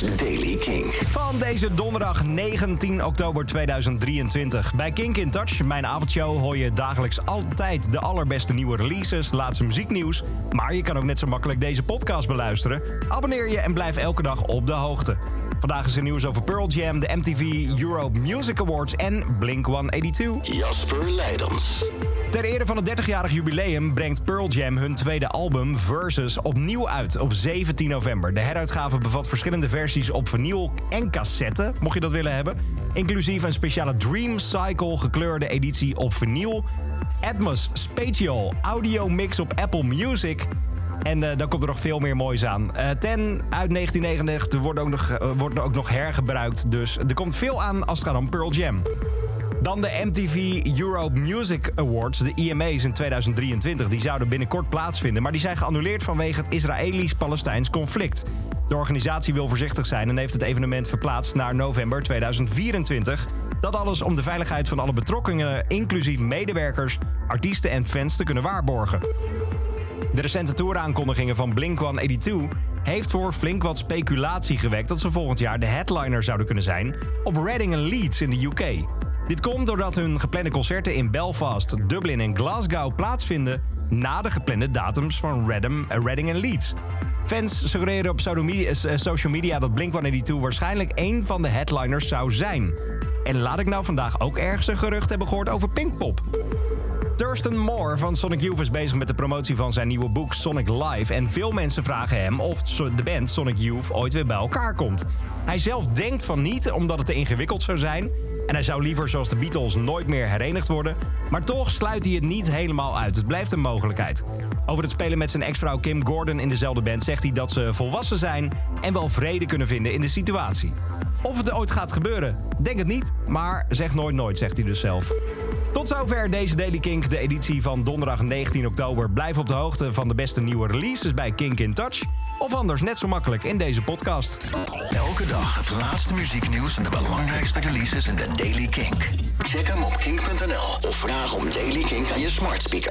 Daily Kink. Van deze donderdag 19 oktober 2023. Bij Kink in Touch, mijn avondshow, hoor je dagelijks altijd de allerbeste nieuwe releases, laatste muzieknieuws. Maar je kan ook net zo makkelijk deze podcast beluisteren. Abonneer je en blijf elke dag op de hoogte. Vandaag is er nieuws over Pearl Jam, de MTV Europe Music Awards en Blink-182. Jasper Leidens. Ter ere van het 30-jarig jubileum brengt Pearl Jam hun tweede album Versus opnieuw uit op 17 november. De heruitgave bevat verschillende versies op vinyl en cassette, mocht je dat willen hebben. Inclusief een speciale Dream Cycle gekleurde editie op vinyl. Atmos Spatial Audio Mix op Apple Music. En uh, dan komt er nog veel meer moois aan. Uh, ten uit 1999 wordt ook, nog, uh, wordt ook nog hergebruikt. Dus er komt veel aan als het gaat om Pearl Jam. Dan de MTV Europe Music Awards, de IMA's in 2023. Die zouden binnenkort plaatsvinden, maar die zijn geannuleerd vanwege het Israëlisch-Palestijns conflict. De organisatie wil voorzichtig zijn en heeft het evenement verplaatst naar november 2024. Dat alles om de veiligheid van alle betrokkenen, inclusief medewerkers, artiesten en fans, te kunnen waarborgen. De recente touraankondigingen van Blink-182 heeft voor flink wat speculatie gewekt dat ze volgend jaar de headliner zouden kunnen zijn op Reading en Leeds in de UK. Dit komt doordat hun geplande concerten in Belfast, Dublin en Glasgow plaatsvinden na de geplande datums van Reading, Reading Leeds. Fans suggereren op social media dat Blink-182 waarschijnlijk een van de headliners zou zijn. En laat ik nou vandaag ook ergens een gerucht hebben gehoord over Pinkpop. Thurston Moore van Sonic Youth is bezig met de promotie van zijn nieuwe boek Sonic Live. En veel mensen vragen hem of de band Sonic Youth ooit weer bij elkaar komt. Hij zelf denkt van niet, omdat het te ingewikkeld zou zijn. En hij zou liever zoals de Beatles nooit meer herenigd worden. Maar toch sluit hij het niet helemaal uit. Het blijft een mogelijkheid. Over het spelen met zijn ex-vrouw Kim Gordon in dezelfde band zegt hij dat ze volwassen zijn en wel vrede kunnen vinden in de situatie. Of het ooit gaat gebeuren, denk het niet, maar zeg nooit nooit, zegt hij dus zelf. Tot zover deze Daily Kink, de editie van donderdag 19 oktober. Blijf op de hoogte van de beste nieuwe releases bij Kink in Touch. Of anders net zo makkelijk in deze podcast. Elke dag het laatste muzieknieuws en de belangrijkste releases in de Daily Kink. Check hem op kink.nl of vraag om Daily Kink aan je smart speaker.